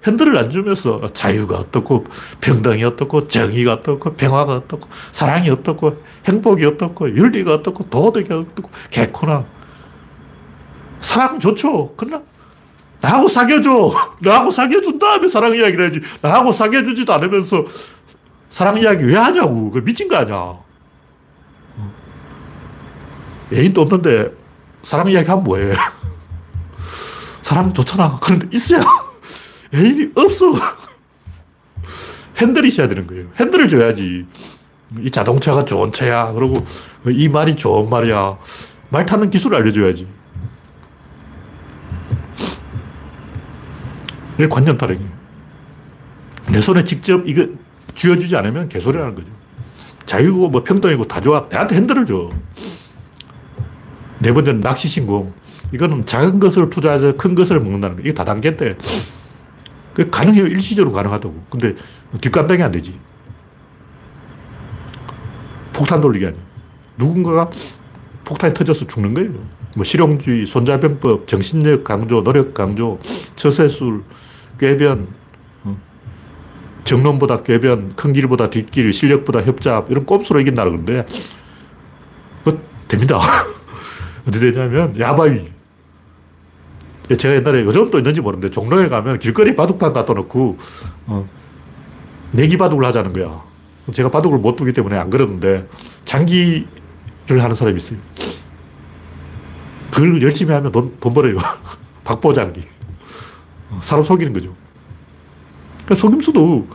핸들을 안 주면서 자유가 어떻고, 평등이 어떻고, 정의가 어떻고, 평화가 어떻고, 사랑이 어떻고, 행복이 어떻고, 윤리가 어떻고, 도덕이 어떻고, 개코나. 사랑 좋죠. 그러나 나하고 사귀어줘. *laughs* 나하고 사귀어준 다음에 사랑 이야기를 해야지. 나하고 사귀어주지도 않으면서 사랑 이야기 왜 하냐고. 그 미친 거 아니야. 애인도 없는데 사랑 이야기 하면 뭐해. 사랑 좋잖아. 그런데 있어야 애인이 없어. 핸들이 있어야 되는 거예요. 핸들을 줘야지. 이 자동차가 좋은 차야. 그리고 이 말이 좋은 말이야. 말 타는 기술을 알려줘야지. 이게 관념 타령이에요. 내 손에 직접 이거 쥐어주지 않으면 개소리라는 거죠. 자유고 뭐 평등이고 다 좋아. 내한테 핸들을 줘. 네 번째는 낚시 신공. 이거는 작은 것을 투자해서 큰 것을 먹는다는 거. 이게 다단계인데. 그 가능해요. 일시적으로 가능하다고. 근데 뒷감당이 안 되지. 폭탄 돌리기 아니야. 누군가가 폭탄이 터져서 죽는 거예요. 뭐 실용주의, 손자병법, 정신력 강조, 노력 강조, 처세술, 꾀변, 어. 정론보다 꾀변, 큰 길보다 뒷길, 실력보다 협잡, 이런 꼼수로 이긴다는 건데, 그 됩니다. *laughs* 어디 되냐면, 야바위. 제가 옛날에 요즘 또 있는지 모르는데, 종로에 가면 길거리 바둑판 갖다 놓고, 어, 내기 바둑을 하자는 거야. 제가 바둑을 못 두기 때문에 안 그러는데, 장기를 하는 사람이 있어요. 그걸 열심히 하면 돈, 돈 벌어요. *laughs* 박보장기. 사람 속이는 거죠. 그러니까 속임수도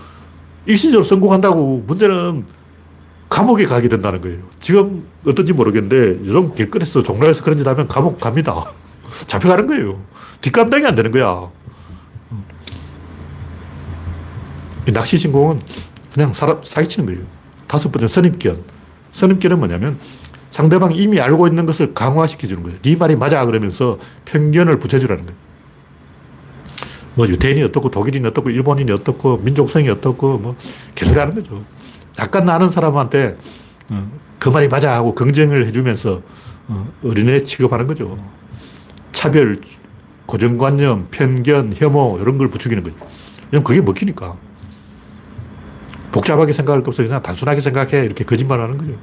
일시적으로 성공한다고 문제는 감옥에 가게 된다는 거예요. 지금 어떤지 모르겠는데 요즘 길거리에서 종로에서 그런 짓 하면 감옥 갑니다. *laughs* 잡혀가는 거예요. 뒷감당이 안 되는 거야. 낚시 신공은 그냥 사람 사기치는 거예요. 다섯 번째 선입견. 선입견은 뭐냐면 상대방이 이미 알고 있는 것을 강화시켜 주는 거예요. 네 말이 맞아 그러면서 편견을 붙여주라는 거예요. 뭐 유태인이 어떻고 독일인이 어떻고 일본인이 어떻고 민족성이 어떻고 뭐 개소리 하는 거죠. 약간 아는 사람한테 어, 그 말이 맞아 하고 긍정을 해주면서 어, 어린애 취급하는 거죠. 차별, 고정관념, 편견, 혐오 이런 걸 부추기는 거죠. 왜냐면 그게 먹히니까. 복잡하게 생각할 것 없어 그냥 단순하게 생각해 이렇게 거짓말 하는 거죠.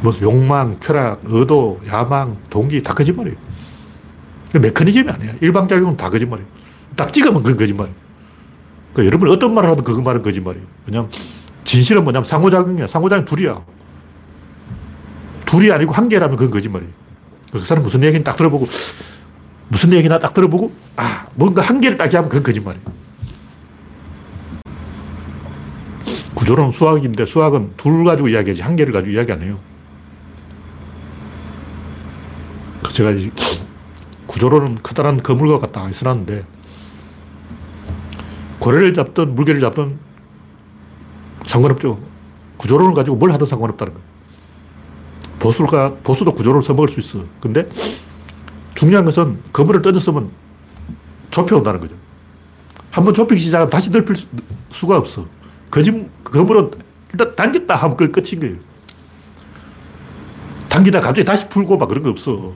뭐 욕망, 쾌락, 의도, 야망, 동기 다 거짓말이에요. 메커니즘이 아니야. 일방작용은 다 거짓말이에요. 딱 찍으면 그건 거짓말이에요. 그러니까 여러분 어떤 말을 하든 그 말은 거짓말이에요. 왜냐면 진실은 뭐냐면 상호작용이야. 상호작용 둘이야. 둘이 아니고 한 개라면 그건 거짓말이에요. 그 사람 무슨 얘기는 딱 들어보고 무슨 얘기나 딱 들어보고 아 뭔가 한 개를 딱 하면 그건 거짓말이에요. 구조론 수학인데 수학은 둘 가지고 이야기하지 한 개를 가지고 이야기 안 해요. 제가 구조로는 커다란 거물과 같다 써놨는데 고래를 잡든 물개를 잡든 상관없죠. 구조론을 가지고 뭘 하든 상관없다는 거예요. 보수가, 보수도 구조론을 써먹을 수 있어. 근데 중요한 것은 거물을 던졌으면 좁혀온다는 거죠. 한번 좁히기 시작하면 다시 넓힐 수 가 없어. 거짓, 거물은 일단 당겼다 하면 그 끝인 거예요. 당기다 갑자기 다시 풀고 막 그런 거 없어.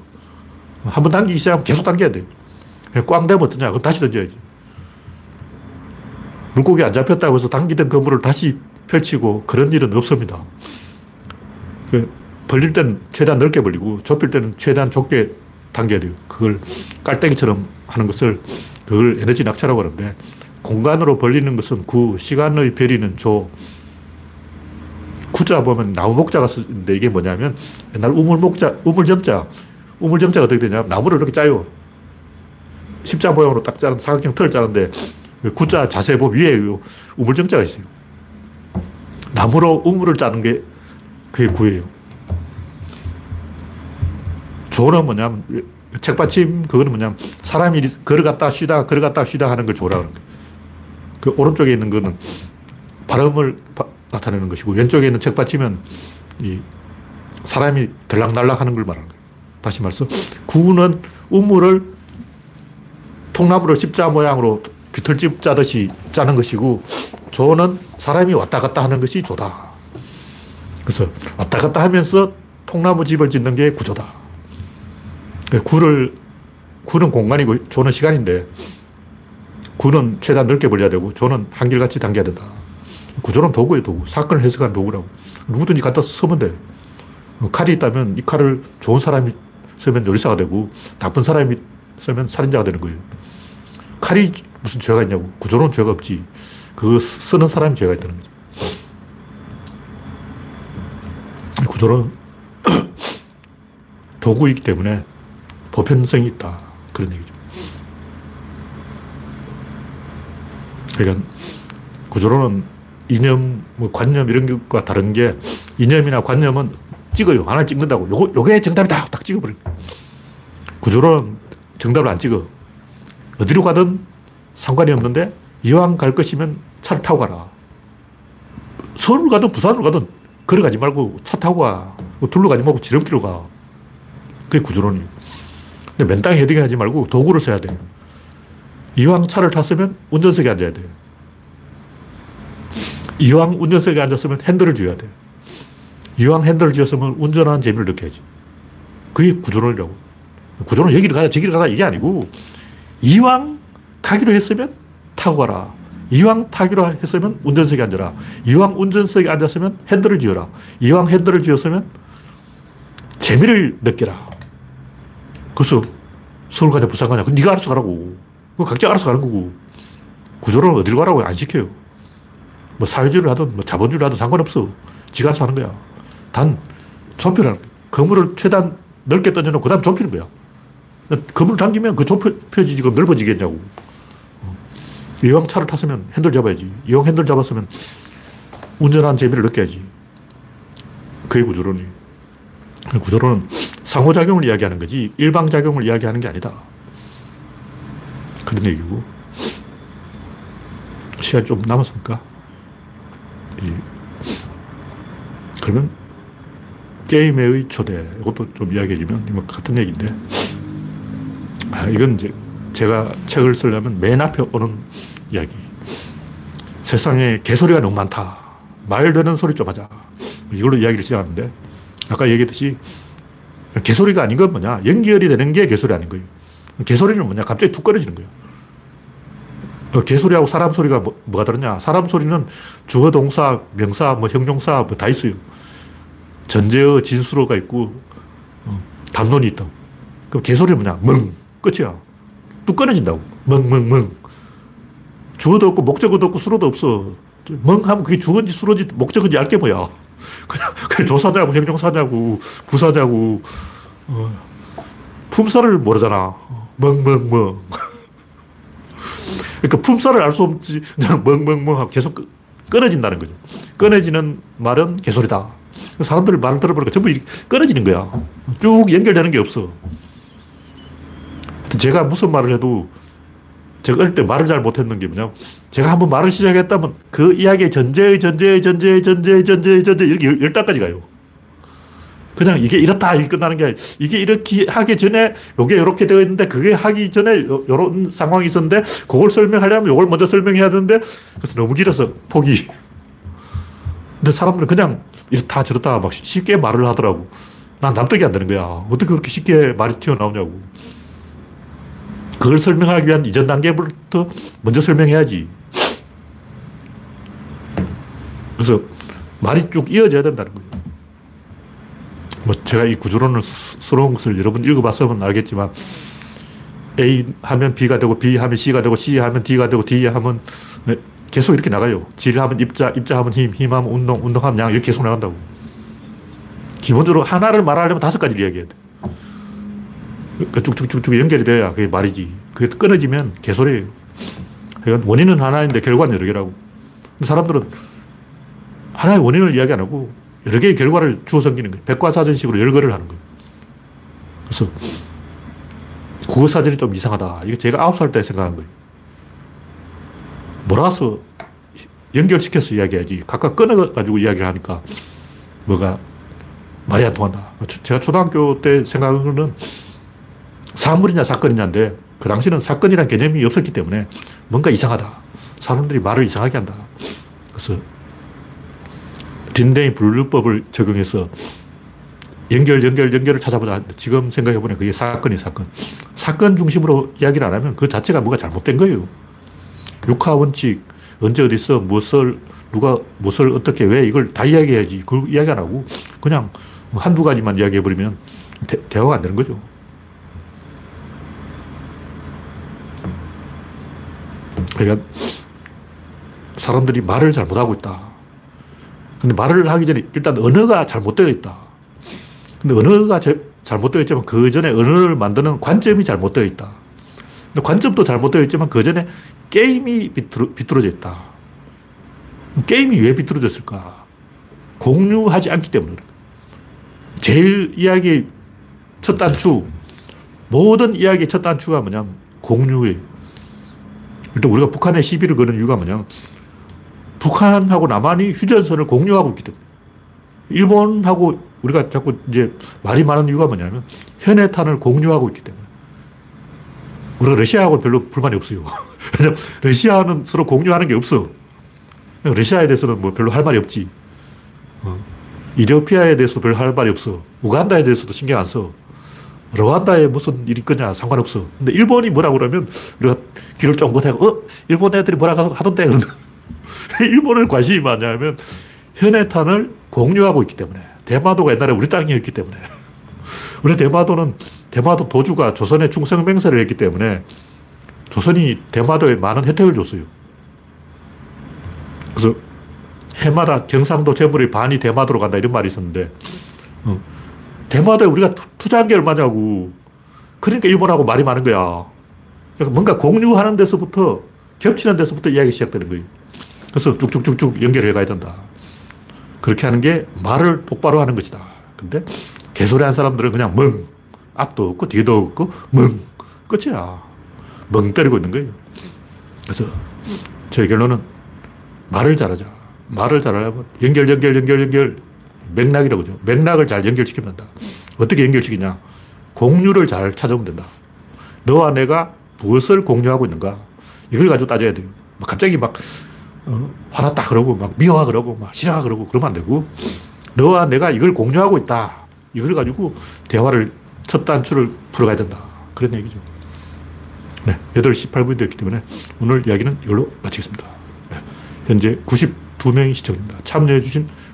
한번 당기기 시작하면 계속 당겨야 돼. 꽝 되면 어떠냐? 그럼 다시 던져야지. 물고기 안 잡혔다고 해서 당기던 그물을 다시 펼치고 그런 일은 없습니다. 그 벌릴 때는 최대한 넓게 벌리고 좁힐 때는 최대한 좁게 당겨야 돼요. 그걸 깔때기처럼 하는 것을 그걸 에너지 낙차라고 하는데 공간으로 벌리는 것은 구, 시간의 별이는 조. 구자 보면 나무 목자가 쓰는데 이게 뭐냐면 옛날 우물 목자, 우물 점자. 우물 점자가 어떻게 되냐면 나무를 이렇게 짜요. 십자 모양으로 딱 자른 사각형 틀을 자는데 그 구자 자세 보면 위에 우물정자가 있어요. 나무로 우물을 짜는 게 그게 구예요. 조는 뭐냐면 책받침 그거는 뭐냐면 사람이 걸어갔다 쉬다 걸어갔다 쉬다 하는 걸 조라 하는 거예요. 그 오른쪽에 있는 거는 발음을 바, 나타내는 것이고 왼쪽에 있는 책받침은 이 사람이 들락날락 하는 걸 말하는 거예요. 다시 말해서 구는 우물을 통나무를 십자 모양으로 귀털집 짜듯이 짜는 것이고 조는 사람이 왔다 갔다 하는 것이 조다. 그래서 왔다 갔다 하면서 통나무 집을 짓는 게 구조다. 구를, 구는 공간이고 조는 시간인데 구는 최대한 넓게 벌려야 되고 조는 한결같이 당겨야 된다. 구조는 도구예요, 도구. 사건을 해석하는 도구라고. 누구든지 갖다 쓰면 돼. 칼이 있다면 이 칼을 좋은 사람이 쓰면 요리사가 되고 나쁜 사람이 쓰면 살인자가 되는 거예요. 칼이 무슨 죄가 있냐고. 구조는 죄가 없지. 그 쓰는 사람이 죄가 있다는 거죠. 구조는 *coughs* 도구이기 때문에 보편성이 있다. 그런 얘기죠. 그러니까 구조로는 이념, 뭐 관념 이런 것과 다른 게 이념이나 관념은 찍어요. 하나를 찍는다고. 요게 정답이다. 딱 찍어버려. 구조로는 정답을 안 찍어. 어디로 가든 상관이 없는데 이왕 갈 것이면 차를 타고 가라. 서울 가든 부산으로 가든 걸어가지 말고 차 타고 가. 뭐 둘러 가지 말고 지름길로 가. 그게 구조론이. 근데 맨땅에 헤딩 하지 말고 도구를 써야 돼. 이왕 차를 탔으면 운전석에 앉아야 돼. 이왕 운전석에 앉았으면 핸들을 쥐어야 돼. 이왕 핸들을 쥐었으면 운전하는 재미를 느껴야지. 그게 구조론이라고. 구조론 여기를 가자, 저기를 가자, 이게 아니고, 이왕 가기로 했으면 타고 가라. 이왕 타기로 했으면 운전석에 앉아라. 이왕 운전석에 앉았으면 핸들을 쥐어라. 이왕 핸들을 쥐었으면 재미를 느껴라. 그래서 서울 가냐, 부산 가냐. 네가 알아서 가라고. 그 각자 알아서 가는 거고. 구조론은 어디로 가라고 안 시켜요. 뭐 사회주의를 하든 뭐 자본주의를 하든 상관없어. 지가 알아서 하는 거야. 단, 거야. 건물을 최대한 넓게 던져놓고 그 다음 좁히는 거야. 건물을 당기면 그 좁혀지지 그 넓어지겠냐고. 이왕 차를 탔으면 핸들 잡아야지. 이왕 핸들 잡았으면 운전하는 재미를 느껴야지. 그게 구조론이. 구조론은 상호작용을 이야기하는 거지 일방작용을 이야기하는 게 아니다. 그런 얘기고. 시간 좀 남았습니까? 예. 그러면 게임의 초대. 이것도 좀 이야기해주면 같은 얘기인데. 아, 이건 이제 제가 책을 쓰려면 맨 앞에 오는 이야기. 세상에 개소리가 너무 많다. 말 되는 소리 좀 하자. 이걸로 이야기를 시작하는데, 아까 얘기했듯이, 개소리가 아닌 건 뭐냐? 연결이 되는 게 개소리 아닌 거예요. 개소리는 뭐냐? 갑자기 툭 끊어지는 거예요. 어, 개소리하고 사람 소리가 뭐, 가 다르냐? 사람 소리는 주어, 동사, 명사, 뭐 형용사 뭐 다 있어요. 전제어, 진수로가 있고, 어, 담론이 있다. 그럼 개소리는 뭐냐? 멍. 끝이야. 뚝 끊어진다고. 멍, 멍, 멍. 주어도 없고, 목적어도 없고, 수로도 없어. 멍 하면 그게 주어인지 수로인지 목적인지 알게 뭐야. 그냥, 그냥 조사냐고, 형용사냐고, 부사냐고, 어, 품사를 모르잖아. 멍, 멍, 멍. *laughs* 그러니까 품사를 알 수 없지. 그냥 멍멍멍 하고 계속 끊어진다는 거죠. 끊어지는 말은 개소리다. 사람들 말을 들어보니까 전부 끊어지는 거야. 쭉 연결되는 게 없어. 제가 무슨 말을 해도 제가 어릴 때 말을 잘 못했는 게 뭐냐. 제가 한번 말을 시작했다면 그 이야기의 전제의 전제의 전제의 전제의 전제의 전제 이렇게 열, 열 단까지 가요. 그냥 이게 이렇다 이렇게 끝나는 게 이게 이렇게 하기 전에 이게 이렇게 되어 있는데 그게 하기 전에 이런 상황이 있었는데 그걸 설명하려면 이걸 먼저 설명해야 되는데 그래서 너무 길어서 포기. 근데 사람들은 그냥 이렇다 저렇다 막 쉽게 말을 하더라고. 난 납득이 안 되는 거야. 어떻게 그렇게 쉽게 말이 튀어나오냐고. 그걸 설명하기 위한 이전 단계부터 먼저 설명해야지. 그래서 말이 쭉 이어져야 된다는 거예요. 뭐 제가 이 구조론을 스러운 것을 여러분 읽어봤으면 알겠지만 A 하면 B가 되고 B 하면 C가 되고 C 하면 D가 되고 D 하면 네, 계속 이렇게 나가요. 질 하면 입자, 입자 하면 힘, 힘 하면 운동, 운동 하면 양 이렇게 계속 나간다고. 기본적으로 하나를 말하려면 다섯 가지를 이야기해야 돼. 그러니까 쭉쭉쭉쭉 연결이 돼야 그게 말이지. 그게 끊어지면 개소리예요. 그러니까 원인은 하나인데 결과는 여러 개라고. 사람들은 하나의 원인을 이야기 안 하고 여러 개의 결과를 주워 섬기는 거예요. 백과사전식으로 열거를 하는 거예요. 그래서 국어사전이 좀 이상하다. 이거 제가 아홉 살 때 생각한 거예요. 몰아서 연결시켜서 이야기해야지. 각각 끊어가지고 이야기를 하니까 뭐가 말이 안 통한다. 제가 초등학교 때 생각한 거는 사물이냐 사건이냐인데 그 당시는 사건이란 개념이 없었기 때문에 뭔가 이상하다. 사람들이 말을 이상하게 한다. 그래서 린데이 분류법을 적용해서 연결, 연결, 연결을 찾아보자. 지금 생각해보면 그게 사건이 사건. 사건 중심으로 이야기를 안 하면 그 자체가 뭐가 잘못된 거예요. 육하 원칙, 언제 어디서 무엇을, 누가 무엇을 어떻게 왜 이걸 다 이야기해야지. 그걸 이야기 안 하고 그냥 한두 가지만 이야기해버리면 대, 대화가 안 되는 거죠. 그러니까 사람들이 말을 잘 못하고 있다. 근데 말을 하기 전에 일단 언어가 잘못되어 있다. 근데 언어가 잘못되어 있지만 그 전에 언어를 만드는 관점이 잘못되어 있다. 근데 관점도 잘못되어 있지만 그 전에 게임이 비뚤어, 비뚤어져 있다. 게임이 왜 비뚤어졌을까? 공유하지 않기 때문에 제일 이야기 첫 단추, 모든 이야기 첫 단추가 뭐냐면 공유예요. 일단 우리가 북한에 시비를 거는 이유가 뭐냐면 북한하고 남한이 휴전선을 공유하고 있기 때문에. 일본하고 우리가 자꾸 이제 말이 많은 이유가 뭐냐면 현해탄을 공유하고 있기 때문에. 우리가 러시아하고 별로 불만이 없어요. *laughs* 러시아는 서로 공유하는 게 없어. 러시아에 대해서는 뭐 별로 할 말이 없지. 어. 이디오피아에 대해서도 별로 할 말이 없어. 우간다에 대해서도 신경 안 써. 르완다에 무슨 일이 있거냐 상관없어. 근데 일본이 뭐라고 그러면 우리가 귀를 쫑긋하고 어? 일본 애들이 뭐라고 하던데 그러면 *laughs* 일본은 관심이 많냐면 현해탄을 공유하고 있기 때문에 대마도가 옛날에 우리 땅이었기 때문에 *laughs* 우리 대마도는 대마도 도주가 조선의 충성맹세를 했기 때문에 조선이 대마도에 많은 혜택을 줬어요. 그래서 해마다 경상도 재물의 반이 대마도로 간다 이런 말이 있었는데 어, 대마도에 우리가 투자한 게 얼마냐고 그러니까 일본하고 말이 많은 거야. 그러니까 뭔가 공유하는 데서부터 겹치는 데서부터 이야기 시작되는 거예요. 그래서 쭉쭉쭉쭉 연결해 가야 된다. 그렇게 하는 게 말을 똑바로 하는 것이다. 근데 개소리 한 사람들은 그냥 멍. 앞도 없고 뒤도 없고 멍. 끝이야. 멍 때리고 있는 거예요. 그래서 제 결론은 말을 잘하자. 말을 잘하려면 연결, 연결, 연결, 연결. 맥락이라고 죠 맥락을 잘 연결시키면 된다. 어떻게 연결시키냐. 공유를 잘 찾아오면 된다. 너와 내가 무엇을 공유하고 있는가. 이걸 가지고 따져야 돼요. 갑자기 막 어, 화났다 그러고 막 미워 그러고 막 싫어 그러고 그러면 안 되고 너와 내가 이걸 공유하고 있다. 이걸 가지고 대화를 첫 단추를 풀어가야 된다. 그런 얘기죠. 네, 8시 18분이 됐기 때문에 오늘 이야기는 이걸로 마치겠습니다. 네, 현재 92명이 시청입니다. 참여해주신